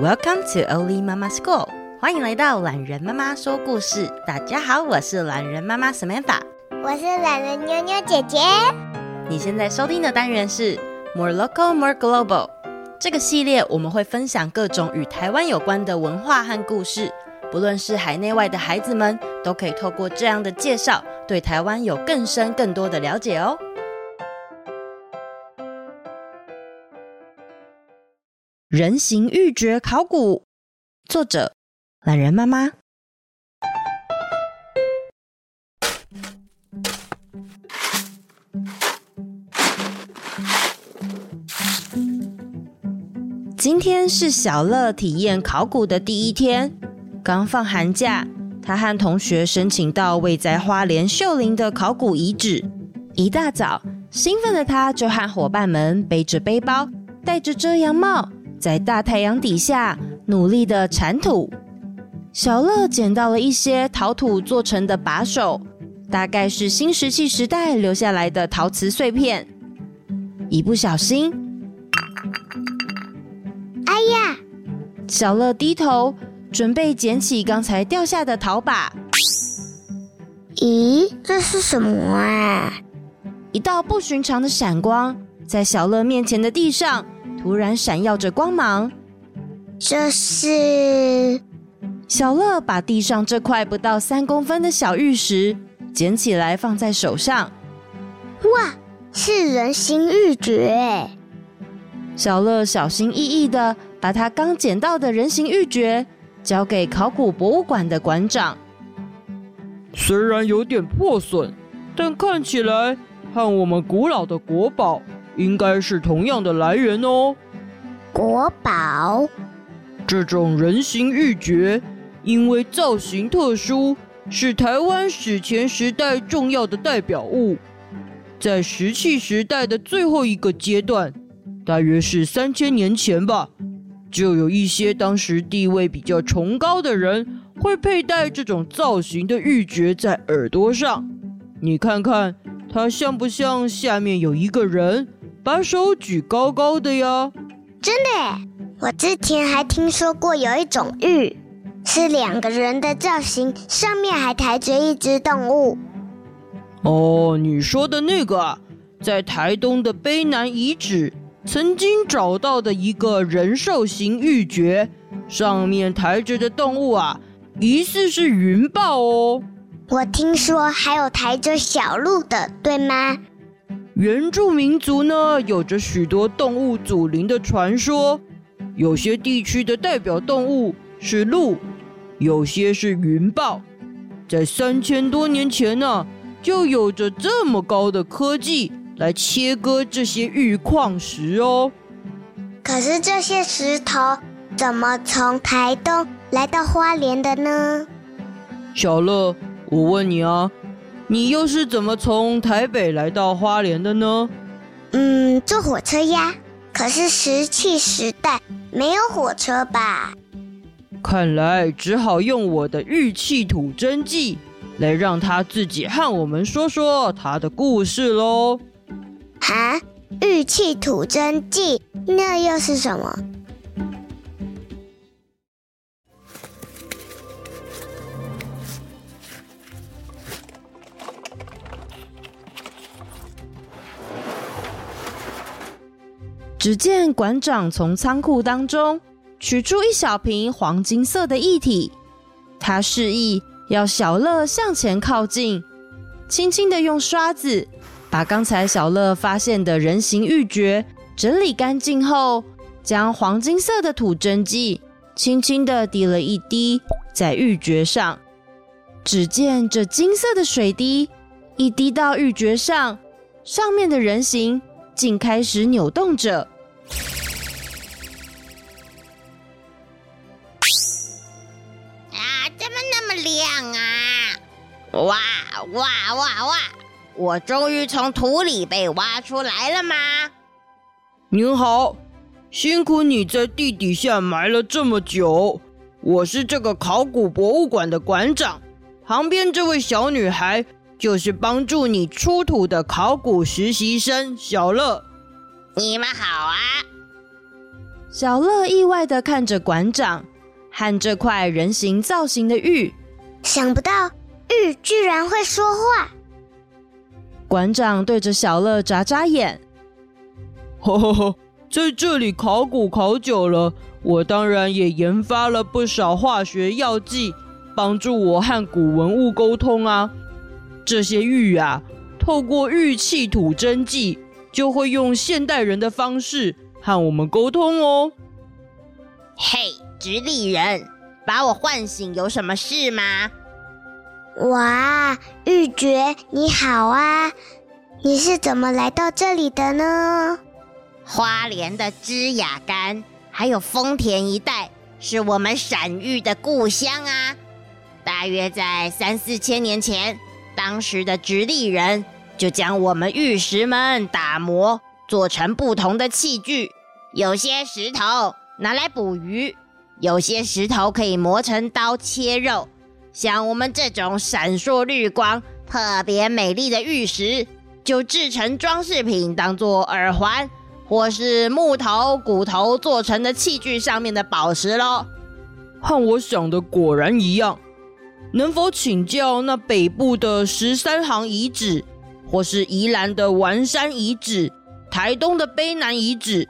Welcome to Oli Mama School，欢迎来到懒人妈妈说故事。大家好，我是懒人妈妈 Samantha，我是懒人妞妞姐姐。你现在收听的单元是 More Local, More Global。这个系列我们会分享各种与台湾有关的文化和故事，不论是海内外的孩子们，都可以透过这样的介绍，对台湾有更深更多的了解哦。人形玉玦考古，作者懒人妈妈。今天是小乐体验考古的第一天，刚放寒假，他和同学申请到位在花莲秀林的考古遗址。一大早，兴奋的他就和伙伴们背着背包，戴着遮阳帽。在大太阳底下努力的铲土，小乐捡到了一些陶土做成的把手，大概是新石器时代留下来的陶瓷碎片。一不小心，哎呀！小乐低头准备捡起刚才掉下的陶把。咦，这是什么啊？一道不寻常的闪光在小乐面前的地上。突然闪耀着光芒，这是小乐把地上这块不到三公分的小玉石捡起来放在手上。哇，是人形玉玦！小乐小心翼翼的把他刚捡到的人形玉玦交给考古博物馆的馆长。虽然有点破损，但看起来和我们古老的国宝。应该是同样的来源哦。国宝，这种人形玉珏，因为造型特殊，是台湾史前时代重要的代表物。在石器时代的最后一个阶段，大约是三千年前吧，就有一些当时地位比较崇高的人会佩戴这种造型的玉珏在耳朵上。你看看，它像不像下面有一个人？把手举高高的呀！真的耶，我之前还听说过有一种玉，是两个人的造型，上面还抬着一只动物。哦，你说的那个啊，在台东的卑南遗址曾经找到的一个人兽形玉珏，上面抬着的动物啊，疑似是云豹哦。我听说还有抬着小鹿的，对吗？原住民族呢，有着许多动物祖灵的传说，有些地区的代表动物是鹿，有些是云豹。在三千多年前呢、啊，就有着这么高的科技来切割这些玉矿石哦。可是这些石头怎么从台东来到花莲的呢？小乐，我问你啊。你又是怎么从台北来到花莲的呢？嗯，坐火车呀。可是石器时代没有火车吧？看来只好用我的玉器土真记来让他自己和我们说说他的故事喽。哈，玉器土真记，那又是什么？只见馆长从仓库当中取出一小瓶黄金色的液体，他示意要小乐向前靠近，轻轻地用刷子把刚才小乐发现的人形玉珏整理干净后，将黄金色的土真剂轻轻地滴了一滴在玉珏上。只见这金色的水滴一滴到玉珏上，上面的人形竟开始扭动着。啊，怎么那么亮啊哇哇哇哇！我终于从土里被挖出来了吗？您好，辛苦你在地底下埋了这么久。我是这个考古博物馆的馆长，旁边这位小女孩就是帮助你出土的考古实习生小乐。你们好啊！小乐意外的看着馆长和这块人形造型的玉，想不到玉居然会说话。馆长对着小乐眨眨眼，呵呵呵，在这里考古考久了，我当然也研发了不少化学药剂，帮助我和古文物沟通啊。这些玉啊，透过玉器土真迹，就会用现代人的方式。和我们沟通哦。嘿，直立人，把我唤醒有什么事吗？哇，玉珏你好啊，你是怎么来到这里的呢？花莲的枝雅干还有丰田一带是我们闪玉的故乡啊。大约在三四千年前，当时的直立人就将我们玉石们打磨。做成不同的器具，有些石头拿来捕鱼，有些石头可以磨成刀切肉。像我们这种闪烁绿光、特别美丽的玉石，就制成装饰品，当做耳环，或是木头、骨头做成的器具上面的宝石喽。和我想的果然一样。能否请教那北部的十三行遗址，或是宜兰的丸山遗址？台东的卑南遗址，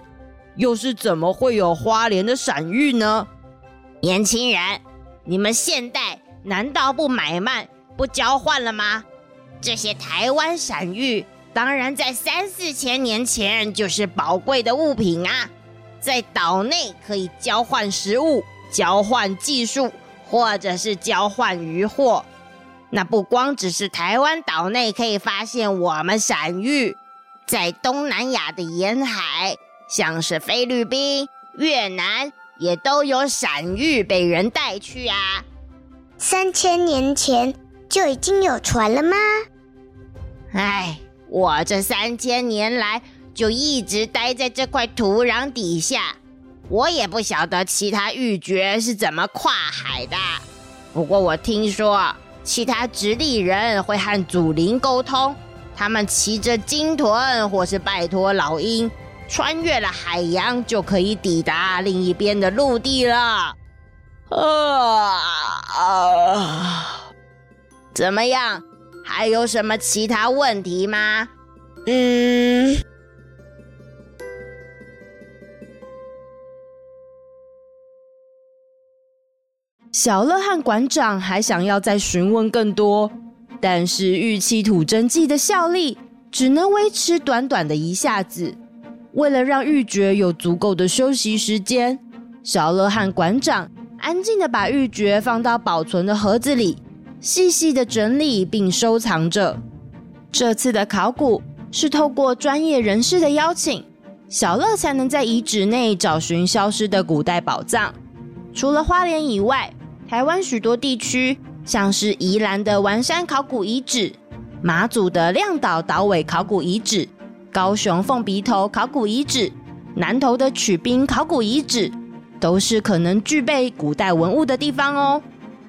又是怎么会有花莲的闪玉呢？年轻人，你们现代难道不买卖、不交换了吗？这些台湾闪玉，当然在三四千年前就是宝贵的物品啊，在岛内可以交换食物、交换技术，或者是交换渔获。那不光只是台湾岛内可以发现我们闪玉。在东南亚的沿海，像是菲律宾、越南，也都有闪玉被人带去啊。三千年前就已经有船了吗？哎，我这三千年来就一直待在这块土壤底下，我也不晓得其他玉珏是怎么跨海的。不过我听说，其他直立人会和祖灵沟通。他们骑着鲸豚，或是拜托老鹰，穿越了海洋，就可以抵达另一边的陆地了。啊啊！怎么样？还有什么其他问题吗？嗯。小乐和馆长还想要再询问更多。但是玉器土真剂的效力只能维持短短的一下子。为了让玉珏有足够的休息时间，小乐和馆长安静地把玉珏放到保存的盒子里，细细地整理并收藏着。这次的考古是透过专业人士的邀请，小乐才能在遗址内找寻消失的古代宝藏。除了花莲以外，台湾许多地区。像是宜兰的丸山考古遗址、马祖的亮岛岛尾考古遗址、高雄凤鼻头考古遗址、南投的曲兵考古遗址，都是可能具备古代文物的地方哦。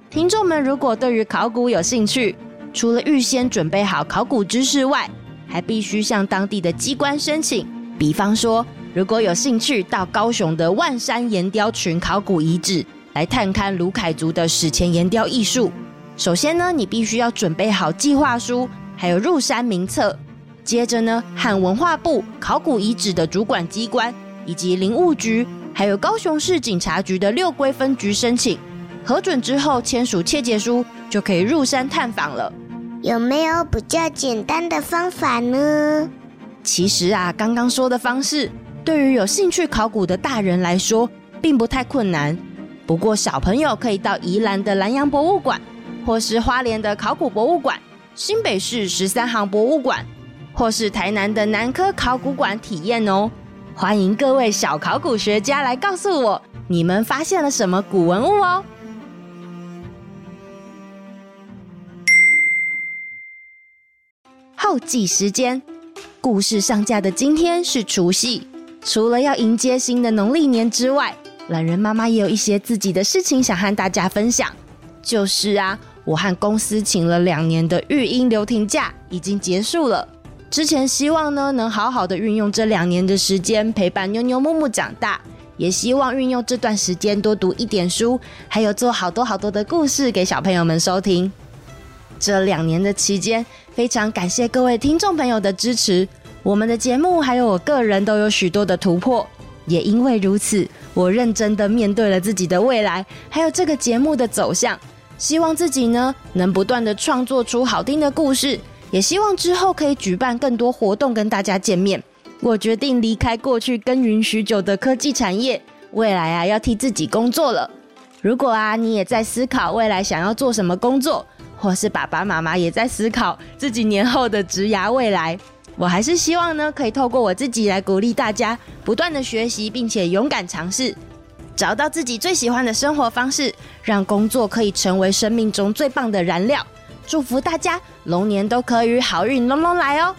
听众们如果对于考古有兴趣，除了预先准备好考古知识外，还必须向当地的机关申请。比方说，如果有兴趣到高雄的万山岩雕群考古遗址。来探勘鲁凯族的史前岩雕艺术。首先呢，你必须要准备好计划书，还有入山名册。接着呢，和文化部考古遗址的主管机关，以及林务局，还有高雄市警察局的六龟分局申请核准之后，签署切结书，就可以入山探访了。有没有比较简单的方法呢？其实啊，刚刚说的方式，对于有兴趣考古的大人来说，并不太困难。不过，小朋友可以到宜兰的兰阳博物馆，或是花莲的考古博物馆、新北市十三行博物馆，或是台南的南科考古馆体验哦。欢迎各位小考古学家来告诉我，你们发现了什么古文物哦。后记时间，故事上架的今天是除夕，除了要迎接新的农历年之外，懒人妈妈也有一些自己的事情想和大家分享，就是啊，我和公司请了两年的育婴留停假已经结束了。之前希望呢能好好的运用这两年的时间陪伴妞妞木木长大，也希望运用这段时间多读一点书，还有做好多好多的故事给小朋友们收听。这两年的期间，非常感谢各位听众朋友的支持，我们的节目还有我个人都有许多的突破。也因为如此，我认真的面对了自己的未来，还有这个节目的走向。希望自己呢能不断的创作出好听的故事，也希望之后可以举办更多活动跟大家见面。我决定离开过去耕耘许久的科技产业，未来啊要替自己工作了。如果啊你也在思考未来想要做什么工作，或是爸爸妈妈也在思考自己年后的职涯未来，我还是希望呢可以透过我自己来鼓励大家，不断的学习，并且勇敢尝试，找到自己最喜欢的生活方式，让工作可以成为生命中最棒的燃料。祝福大家龙年都可以好运隆隆来哦！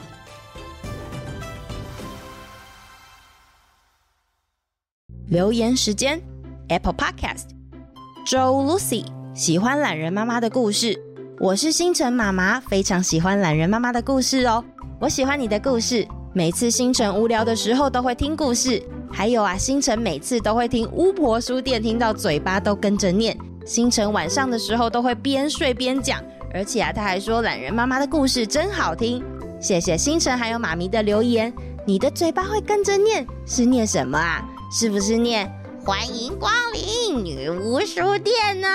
留言时间，Apple Podcast，周 Lucy 喜欢懒人妈妈的故事。我是星辰妈妈，非常喜欢懒人妈妈的故事哦。我喜欢你的故事，每次星辰无聊的时候都会听故事。还有啊，星辰每次都会听巫婆书店，听到嘴巴都跟着念。星辰晚上的时候都会边睡边讲，而且啊，他还说懒人妈妈的故事真好听。谢谢星辰还有妈咪的留言，你的嘴巴会跟着念，是念什么啊？是不是念欢迎光临女巫书店呢？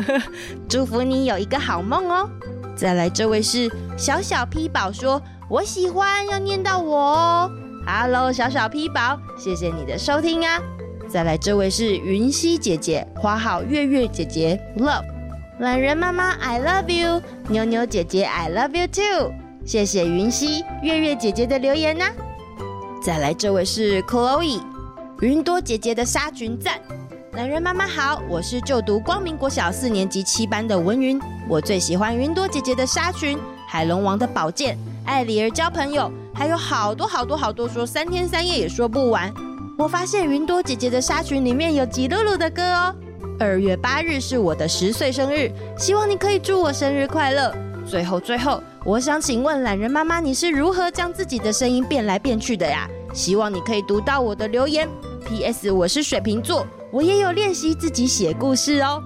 祝福你有一个好梦哦！再来，这位是小小 P 宝说：“我喜欢，要念到我哦。” Hello，小小 P 宝，谢谢你的收听啊！再来，这位是云溪姐姐、花好月月姐姐，Love，懒人妈妈，I love you，妞妞姐姐，I love you too。谢谢云溪月月姐姐的留言呢、啊。再来，这位是 Chloe。云多姐姐的纱裙赞，懒人妈妈好，我是就读光明国小四年级七班的文云，我最喜欢云多姐姐的纱裙，海龙王的宝剑，艾丽儿交朋友，还有好多好多好多，说三天三夜也说不完。我发现云多姐姐的纱裙里面有吉露露的歌哦。二月八日是我的十岁生日，希望你可以祝我生日快乐。最后最后，我想请问懒人妈妈，你是如何将自己的声音变来变去的呀？希望你可以读到我的留言。P.S. 我是水瓶座，我也有练习自己写故事哦。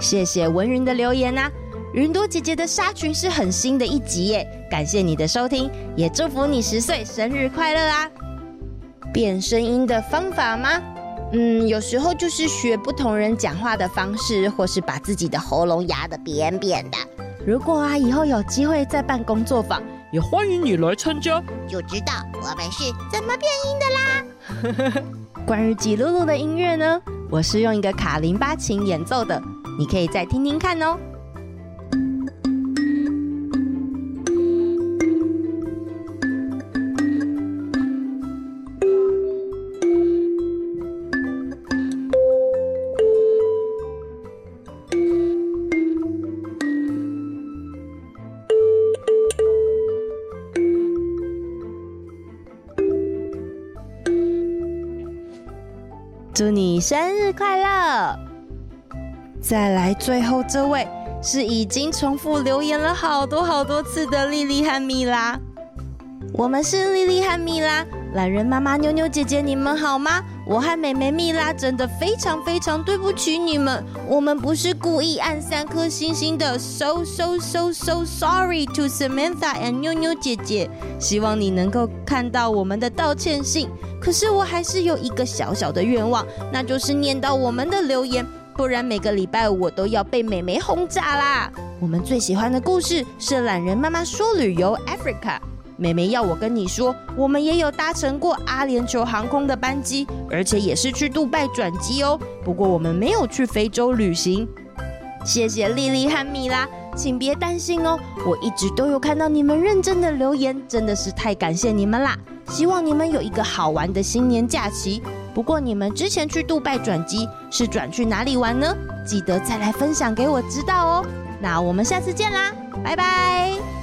谢谢文云的留言呐，云朵姐姐的纱裙是很新的一集耶，感谢你的收听，也祝福你十岁生日快乐啊！变声音的方法吗？嗯，有时候就是学不同人讲话的方式，或是把自己的喉咙压得扁扁的。如果啊，以后有机会再办工作坊，也欢迎你来参加，就知道我们是怎么变音的啦。关于吉露露的音乐呢，我是用一个卡林巴琴演奏的，你可以再听听看哦。祝你生日快乐！再来，最后这位是已经重复留言了好多好多次的莉莉和米拉。我们是莉莉和米拉，懒人妈妈、妞妞姐姐，你们好吗？我和妹妹米拉真的非常非常对不起你们，我们不是故意按三颗星星的。So so so so sorry to Samantha and 妞妞姐姐，希望你能够看到我们的道歉信。可是我还是有一个小小的愿望，那就是念到我们的留言，不然每个礼拜我都要被美眉轰炸啦。我们最喜欢的故事是懒人妈妈说旅游 Africa。美眉要我跟你说，我们也有搭乘过阿联酋航空的班机，而且也是去杜拜转机哦。不过我们没有去非洲旅行。谢谢莉莉和米拉，请别担心哦，我一直都有看到你们认真的留言，真的是太感谢你们啦！希望你们有一个好玩的新年假期。不过你们之前去杜拜转机是转去哪里玩呢？记得再来分享给我知道哦。那我们下次见啦，拜拜。